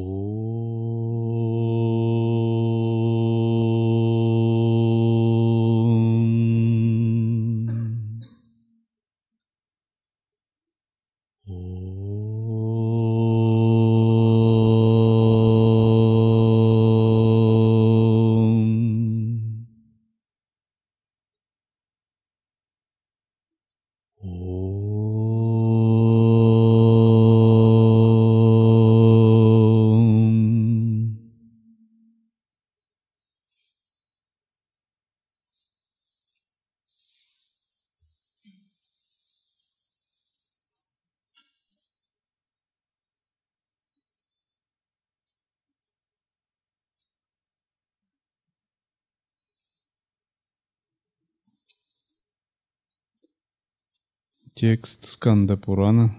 五 Текст Сканда Пурана.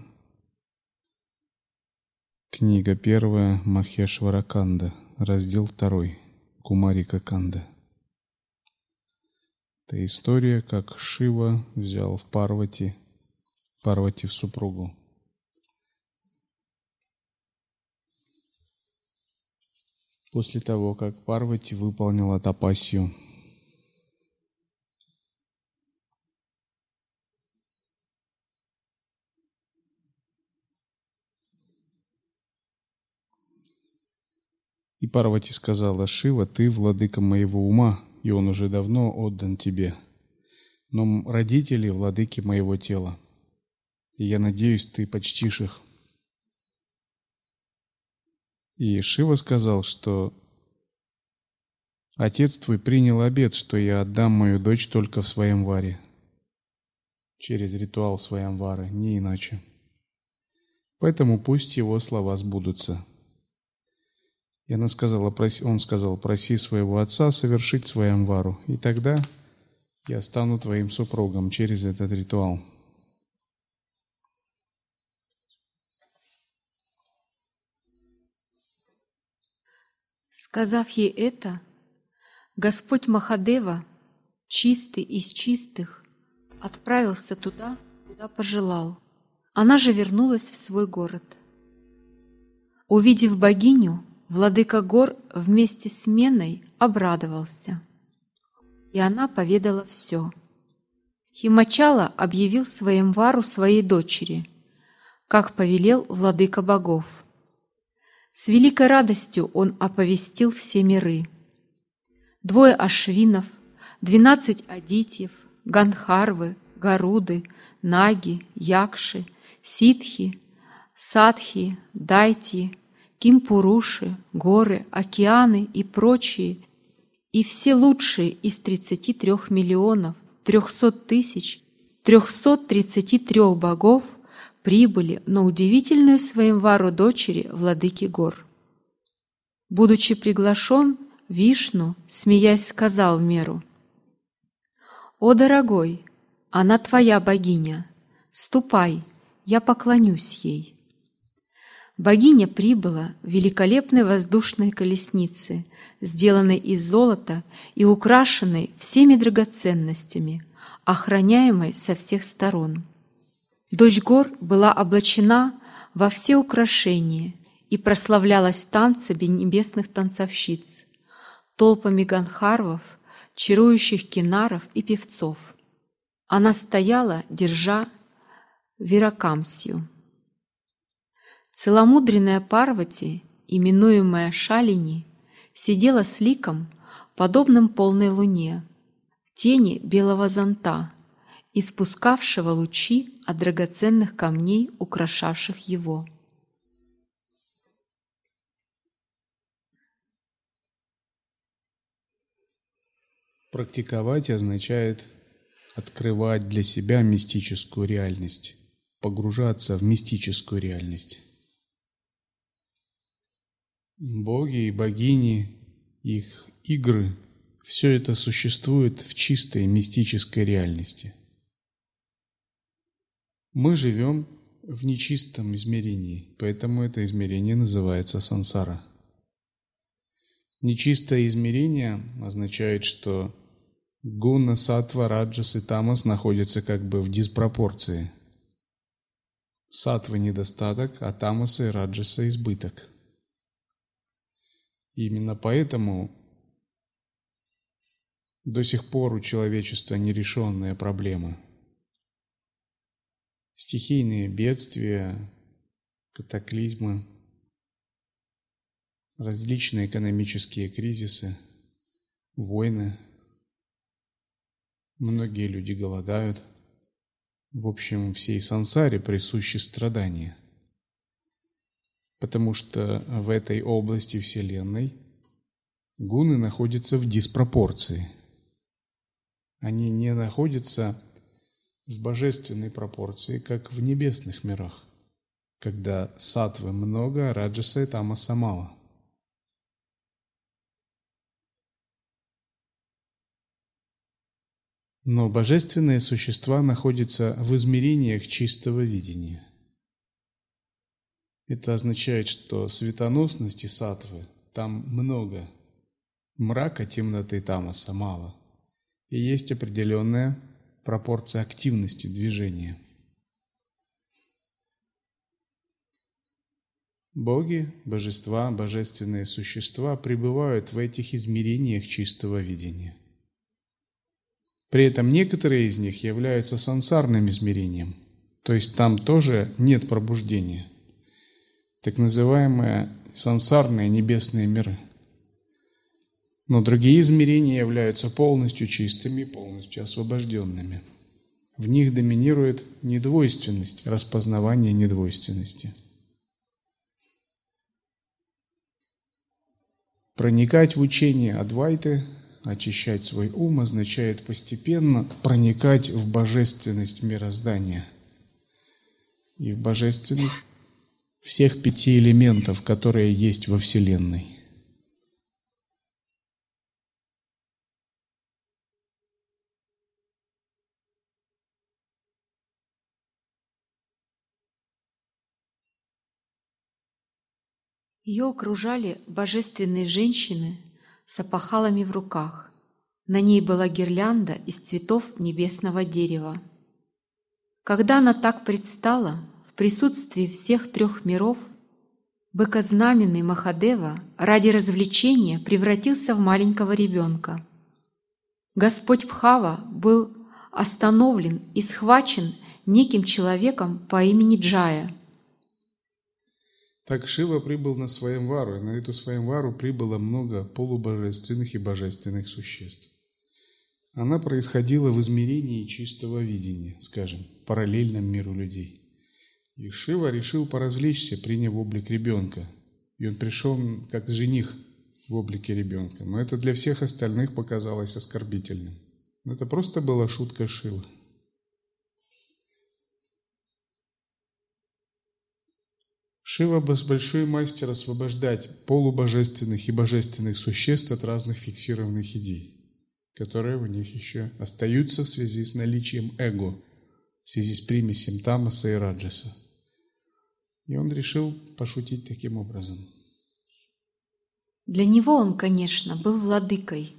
Книга первая Махешвара Канда. Раздел второй. Кумарика Канда. Это история, как Шива взял в Парвати, Парвати в супругу. После того, как Парвати выполнила тапасию И Парвати сказала, «Шива, ты владыка моего ума, и он уже давно отдан тебе. Но родители – владыки моего тела, и я надеюсь, ты почтишь их». И Шива сказал, что «Отец твой принял обет, что я отдам мою дочь только в своем варе, через ритуал своем вары, не иначе. Поэтому пусть его слова сбудутся». И она сказала, он сказал, проси своего отца совершить свою амвару, и тогда я стану твоим супругом через этот ритуал. Сказав ей это, Господь Махадева, чистый из чистых, отправился туда, куда пожелал. Она же вернулась в свой город. Увидев богиню, Владыка гор вместе с Меной обрадовался, и она поведала все. Химачала объявил своим вару своей дочери, как повелел владыка богов. С великой радостью он оповестил все миры. Двое ашвинов, двенадцать адитьев, ганхарвы, гаруды, наги, якши, ситхи, садхи, дайти, Кимпуруши, горы, океаны и прочие, и все лучшие из 33 миллионов 300 тысяч 333 богов прибыли на удивительную своим вару дочери владыки гор. Будучи приглашен, Вишну, смеясь, сказал Меру, «О, дорогой, она твоя богиня, ступай, я поклонюсь ей». Богиня прибыла в великолепной воздушной колеснице, сделанной из золота и украшенной всеми драгоценностями, охраняемой со всех сторон. Дочь гор была облачена во все украшения и прославлялась танцами небесных танцовщиц, толпами ганхарвов, чарующих кинаров и певцов. Она стояла, держа Виракамсию. Целомудренная Парвати, именуемая Шалини, сидела с ликом, подобным полной луне, в тени белого зонта, испускавшего лучи от драгоценных камней, украшавших его. Практиковать означает открывать для себя мистическую реальность, погружаться в мистическую реальность. Боги и богини, их игры, все это существует в чистой мистической реальности. Мы живем в нечистом измерении, поэтому это измерение называется сансара. Нечистое измерение означает, что гуна, сатва, раджас и тамас находятся как бы в диспропорции. Сатва – недостаток, а тамаса и раджаса – избыток – именно поэтому до сих пор у человечества нерешенные проблемы. Стихийные бедствия, катаклизмы, различные экономические кризисы, войны. Многие люди голодают. В общем, всей сансаре присущи страдания. Потому что в этой области Вселенной гуны находятся в диспропорции – они не находятся в божественной пропорции, как в небесных мирах, когда сатвы много, а раджаса и тамаса мало. Но божественные существа находятся в измерениях чистого видения. Это означает, что светоносности сатвы там много, мрака, темноты тамаса мало и есть определенная пропорция активности движения. Боги, божества, божественные существа пребывают в этих измерениях чистого видения. При этом некоторые из них являются сансарным измерением, то есть там тоже нет пробуждения. Так называемые сансарные небесные миры – но другие измерения являются полностью чистыми, полностью освобожденными. В них доминирует недвойственность, распознавание недвойственности. Проникать в учение Адвайты, очищать свой ум, означает постепенно проникать в божественность мироздания и в божественность всех пяти элементов, которые есть во Вселенной. Ее окружали божественные женщины с опахалами в руках. На ней была гирлянда из цветов небесного дерева. Когда она так предстала, присутствии всех трех миров, быкознаменный Махадева ради развлечения превратился в маленького ребенка. Господь Пхава был остановлен и схвачен неким человеком по имени Джая – так Шива прибыл на своем вару, и на эту своем вару прибыло много полубожественных и божественных существ. Она происходила в измерении чистого видения, скажем, параллельном миру людей. И Шива решил поразвлечься, приняв облик ребенка. И он пришел как жених в облике ребенка. Но это для всех остальных показалось оскорбительным. Это просто была шутка Шивы. Шива – большой мастер освобождать полубожественных и божественных существ от разных фиксированных идей, которые в них еще остаются в связи с наличием эго, в связи с примесем тамаса и раджаса. И он решил пошутить таким образом. Для него он, конечно, был владыкой.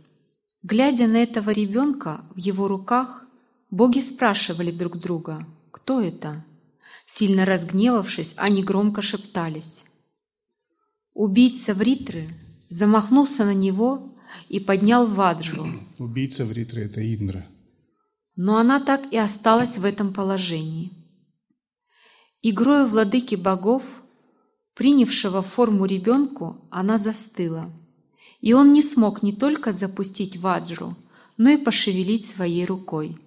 Глядя на этого ребенка в его руках, боги спрашивали друг друга, кто это – Сильно разгневавшись, они громко шептались. Убийца Вритры замахнулся на него и поднял Ваджу. Убийца Вритры — это Индра. Но она так и осталась в этом положении. Игрою владыки богов, принявшего форму ребенку, она застыла. И он не смог не только запустить Ваджру, но и пошевелить своей рукой.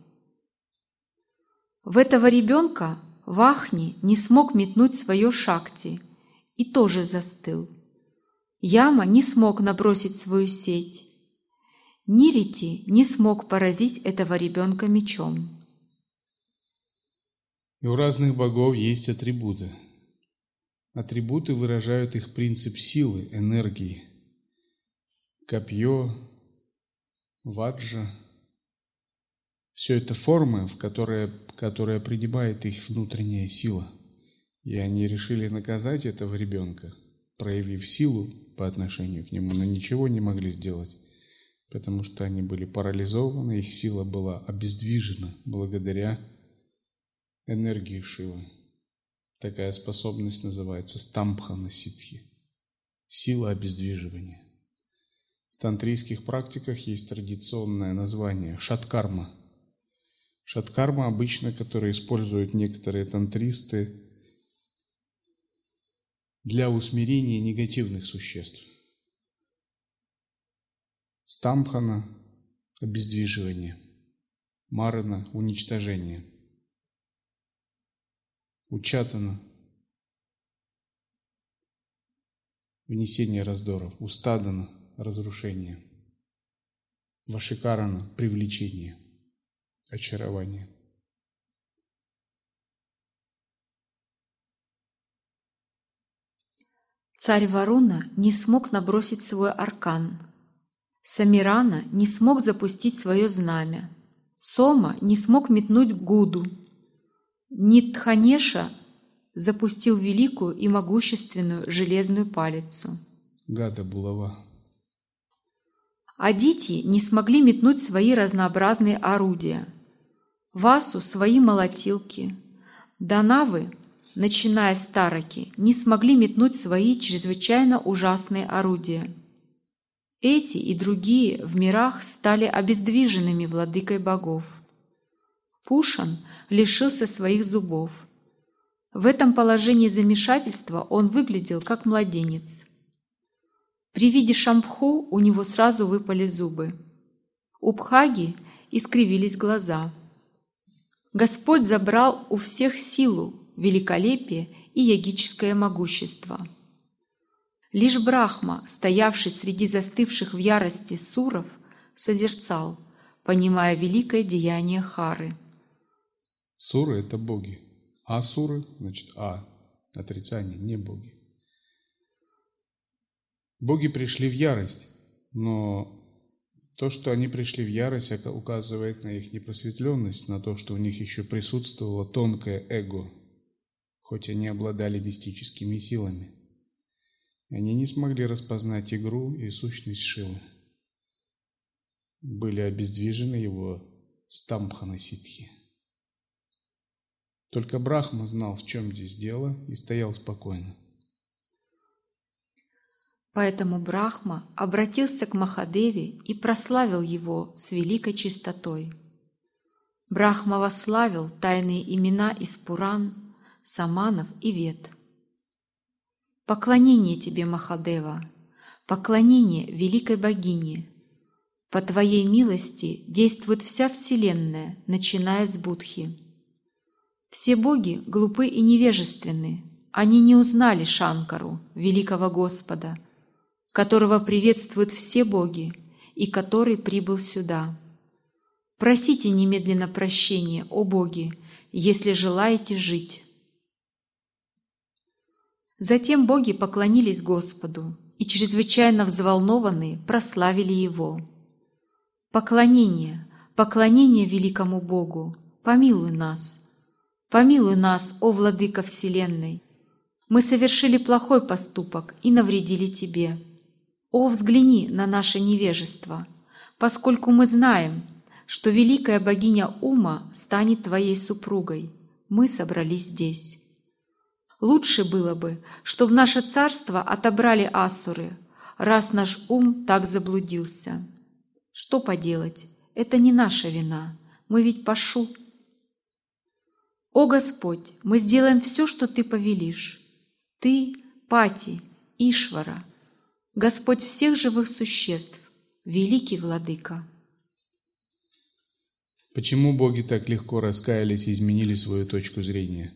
В этого ребенка Вахни не смог метнуть свое шакти и тоже застыл. Яма не смог набросить свою сеть. Нирити не смог поразить этого ребенка мечом. И у разных богов есть атрибуты. Атрибуты выражают их принцип силы, энергии. Копье, ваджа – все это формы, в которые, которые принимает их внутренняя сила. И они решили наказать этого ребенка, проявив силу по отношению к нему, но ничего не могли сделать, потому что они были парализованы, их сила была обездвижена благодаря энергии Шивы. Такая способность называется стампхана ситхи – сила обездвиживания. тантрийских практиках есть традиционное название – шаткарма. Шаткарма обычно, которую используют некоторые тантристы для усмирения негативных существ. Стамхана – обездвиживание. Марана – уничтожение. Учатана – внесение раздоров. Устадана – разрушение. Вашикарана – привлечение, очарование. Царь Варуна не смог набросить свой аркан. Самирана не смог запустить свое знамя. Сома не смог метнуть Гуду. Нитханеша запустил великую и могущественную железную палицу. Гада булава. Адити не смогли метнуть свои разнообразные орудия. Васу – свои молотилки. Данавы, начиная с Тараки, не смогли метнуть свои чрезвычайно ужасные орудия – эти и другие в мирах стали обездвиженными владыкой богов. Пушан лишился своих зубов. В этом положении замешательства он выглядел как младенец. При виде Шампху у него сразу выпали зубы. У Бхаги искривились глаза. Господь забрал у всех силу, великолепие и ягическое могущество – Лишь Брахма, стоявший среди застывших в ярости суров, созерцал, понимая великое деяние Хары. Суры – это боги. А суры – значит А. Отрицание, не боги. Боги пришли в ярость, но то, что они пришли в ярость, указывает на их непросветленность, на то, что у них еще присутствовало тонкое эго, хоть они обладали мистическими силами. Они не смогли распознать игру и сущность Шивы. Были обездвижены его стамбхана ситхи. Только Брахма знал, в чем здесь дело, и стоял спокойно. Поэтому Брахма обратился к Махадеве и прославил его с великой чистотой. Брахма восславил тайные имена из Пуран, Саманов и Вед – Поклонение тебе, Махадева, поклонение великой богине. По твоей милости действует вся Вселенная, начиная с Будхи. Все боги глупы и невежественны, они не узнали Шанкару, великого Господа, которого приветствуют все боги и который прибыл сюда. Просите немедленно прощения, о боги, если желаете жить. Затем боги поклонились Господу и, чрезвычайно взволнованные, прославили Его. Поклонение, поклонение великому Богу, помилуй нас. Помилуй нас, о Владыка Вселенной. Мы совершили плохой поступок и навредили Тебе. О, взгляни на наше невежество, поскольку мы знаем, что великая богиня Ума станет Твоей супругой. Мы собрались здесь. Лучше было бы, чтобы наше царство отобрали асуры, раз наш ум так заблудился. Что поделать, это не наша вина, мы ведь пашу. О Господь, мы сделаем все, что Ты повелишь. Ты, Пати, Ишвара, Господь всех живых существ, великий владыка. Почему боги так легко раскаялись и изменили свою точку зрения?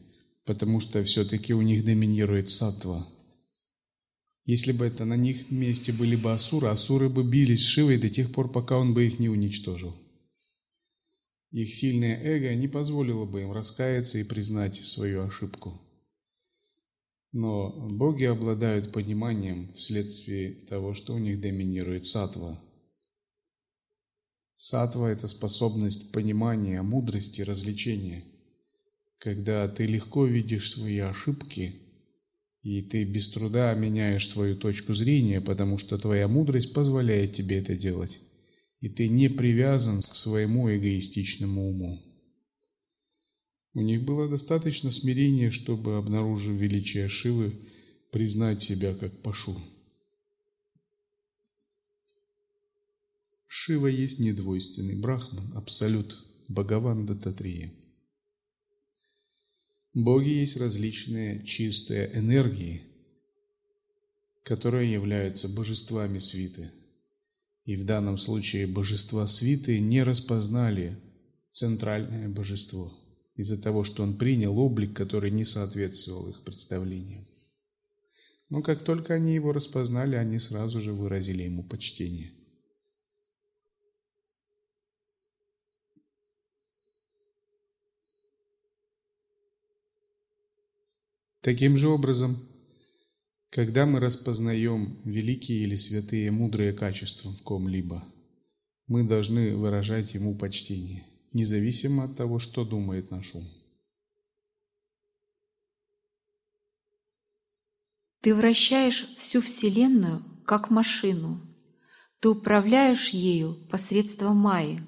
потому что все-таки у них доминирует сатва. Если бы это на них месте были бы асуры, асуры бы бились с Шивой до тех пор, пока он бы их не уничтожил. Их сильное эго не позволило бы им раскаяться и признать свою ошибку. Но боги обладают пониманием вследствие того, что у них доминирует сатва. Сатва – это способность понимания, мудрости, развлечения – когда ты легко видишь свои ошибки, и ты без труда меняешь свою точку зрения, потому что твоя мудрость позволяет тебе это делать, и ты не привязан к своему эгоистичному уму. У них было достаточно смирения, чтобы, обнаружив величие Шивы, признать себя как Пашу. Шива есть недвойственный брахман, абсолют, Бхагаван Дататрия. Боги есть различные чистые энергии, которые являются божествами свиты. И в данном случае божества свиты не распознали центральное божество из-за того, что он принял облик, который не соответствовал их представлениям. Но как только они его распознали, они сразу же выразили ему почтение. Таким же образом, когда мы распознаем великие или святые мудрые качества в ком-либо, мы должны выражать ему почтение, независимо от того, что думает наш ум. Ты вращаешь всю Вселенную как машину. Ты управляешь ею посредством Майи.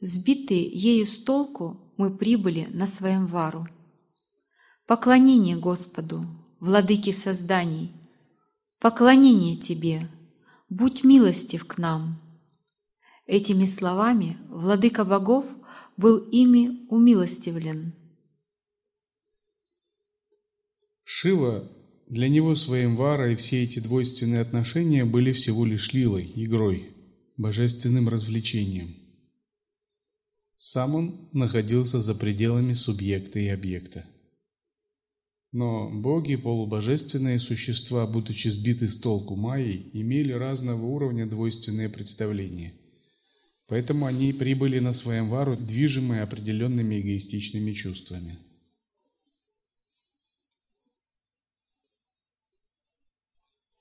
Сбитые ею с толку мы прибыли на своем вару – Поклонение Господу, Владыке созданий, поклонение Тебе, будь милостив к нам. Этими словами Владыка богов был ими умилостивлен. Шива, для него своим вара и все эти двойственные отношения были всего лишь лилой, игрой, божественным развлечением. Сам он находился за пределами субъекта и объекта. Но боги, полубожественные существа, будучи сбиты с толку майей, имели разного уровня двойственные представления. Поэтому они прибыли на своем вару, движимые определенными эгоистичными чувствами.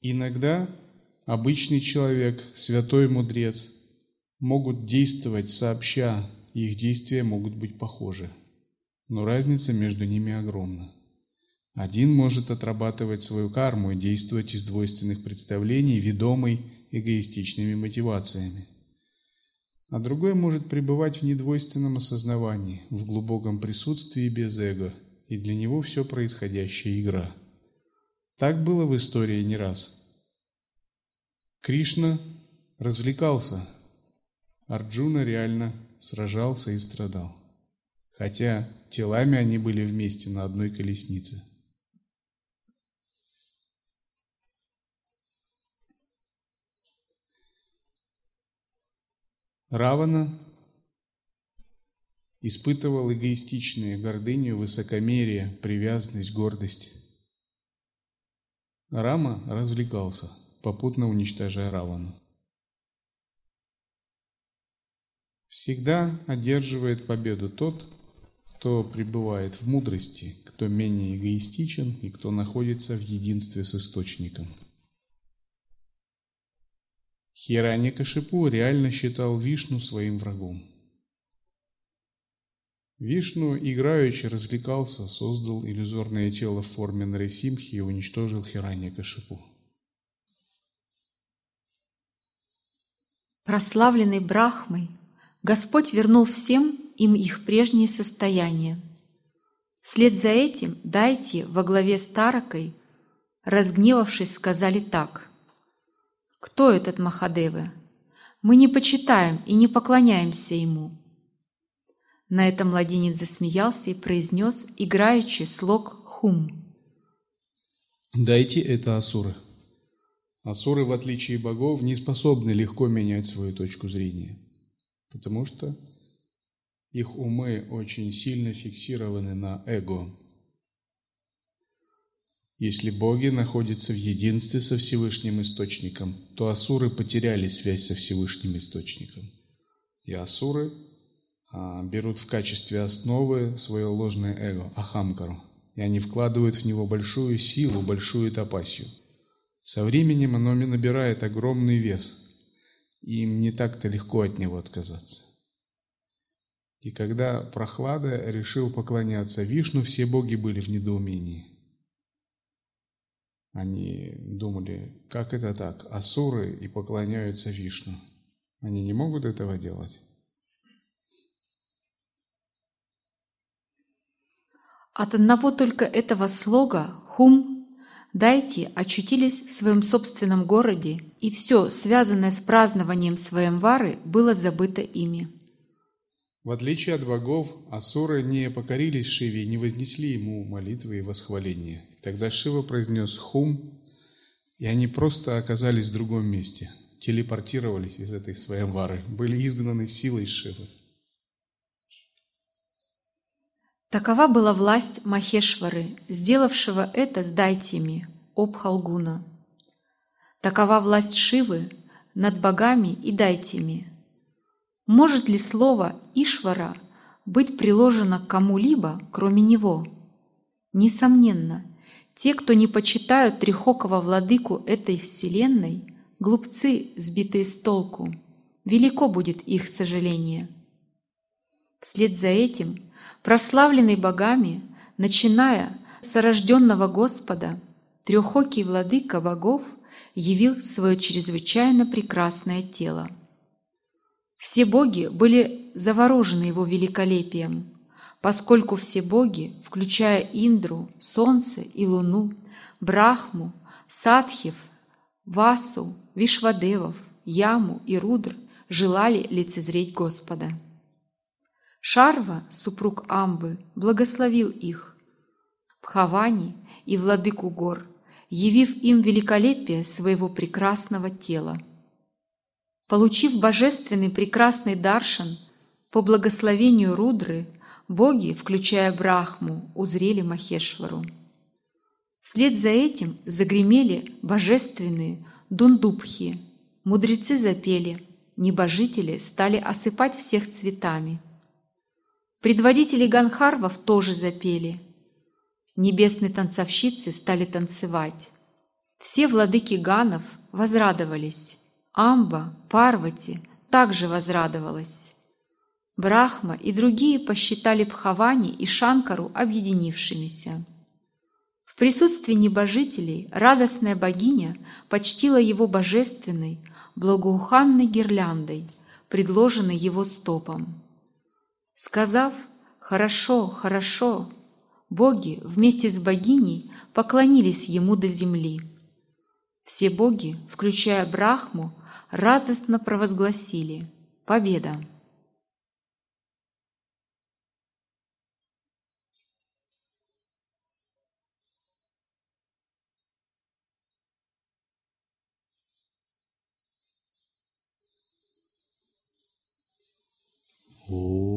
Иногда обычный человек, святой мудрец, могут действовать сообща, и их действия могут быть похожи. Но разница между ними огромна. Один может отрабатывать свою карму и действовать из двойственных представлений, ведомой эгоистичными мотивациями. А другой может пребывать в недвойственном осознавании, в глубоком присутствии без эго, и для него все происходящее игра. Так было в истории не раз. Кришна развлекался, Арджуна реально сражался и страдал. Хотя телами они были вместе на одной колеснице. Равана испытывал эгоистичные гордыню, высокомерие, привязанность, гордость. Рама развлекался, попутно уничтожая Равану. Всегда одерживает победу тот, кто пребывает в мудрости, кто менее эгоистичен и кто находится в единстве с Источником. Хираньякашипу реально считал Вишну своим врагом. Вишну играючи развлекался, создал иллюзорное тело в форме Нарисимхи и уничтожил Хираньякашипу. Прославленный Брахмой, Господь вернул всем им их прежнее состояние. Вслед за этим дайте во главе с Таракой, разгневавшись, сказали так. Кто этот Махадевы? Мы не почитаем и не поклоняемся ему. На это младенец засмеялся и произнес играючи слог «хум». Дайте это асуры. Асуры, в отличие богов, не способны легко менять свою точку зрения, потому что их умы очень сильно фиксированы на эго, если боги находятся в единстве со Всевышним Источником, то асуры потеряли связь со Всевышним Источником. И асуры а, берут в качестве основы свое ложное эго, ахамкару, и они вкладывают в него большую силу, большую тапасию. Со временем оно набирает огромный вес, и им не так-то легко от него отказаться. И когда Прохлада решил поклоняться Вишну, все боги были в недоумении – они думали, как это так, асуры и поклоняются Вишну. Они не могут этого делать. От одного только этого слога «хум» Дайте очутились в своем собственном городе, и все, связанное с празднованием Своемвары, было забыто ими. В отличие от богов, асуры не покорились Шиве и не вознесли ему молитвы и восхваления. Тогда Шива произнес «Хум», и они просто оказались в другом месте, телепортировались из этой Своемвары, были изгнаны силой Шивы. Такова была власть Махешвары, сделавшего это с дайтями, Обхалгуна. Такова власть Шивы над богами и дайтями. Может ли слово Ишвара быть приложено к кому-либо, кроме него? Несомненно, те, кто не почитают трехокого владыку этой вселенной, глупцы, сбитые с толку, велико будет их сожаление. Вслед за этим – прославленный богами, начиная с рожденного Господа, трехокий владыка богов явил свое чрезвычайно прекрасное тело. Все боги были заворожены его великолепием, поскольку все боги, включая Индру, Солнце и Луну, Брахму, Садхив, Васу, Вишвадевов, Яму и Рудр, желали лицезреть Господа. Шарва, супруг Амбы, благословил их. Пхавани и владыку гор, явив им великолепие своего прекрасного тела. Получив божественный прекрасный даршан, по благословению Рудры, боги, включая Брахму, узрели Махешвару. Вслед за этим загремели божественные дундубхи, мудрецы запели, небожители стали осыпать всех цветами – Предводители ганхарвов тоже запели. Небесные танцовщицы стали танцевать. Все владыки ганов возрадовались. Амба, Парвати также возрадовалась. Брахма и другие посчитали Пхавани и Шанкару объединившимися. В присутствии небожителей радостная богиня почтила его божественной, благоуханной гирляндой, предложенной его стопом. Сказав «Хорошо, хорошо», боги вместе с богиней поклонились ему до земли. Все боги, включая Брахму, радостно провозгласили «Победа!». Oh.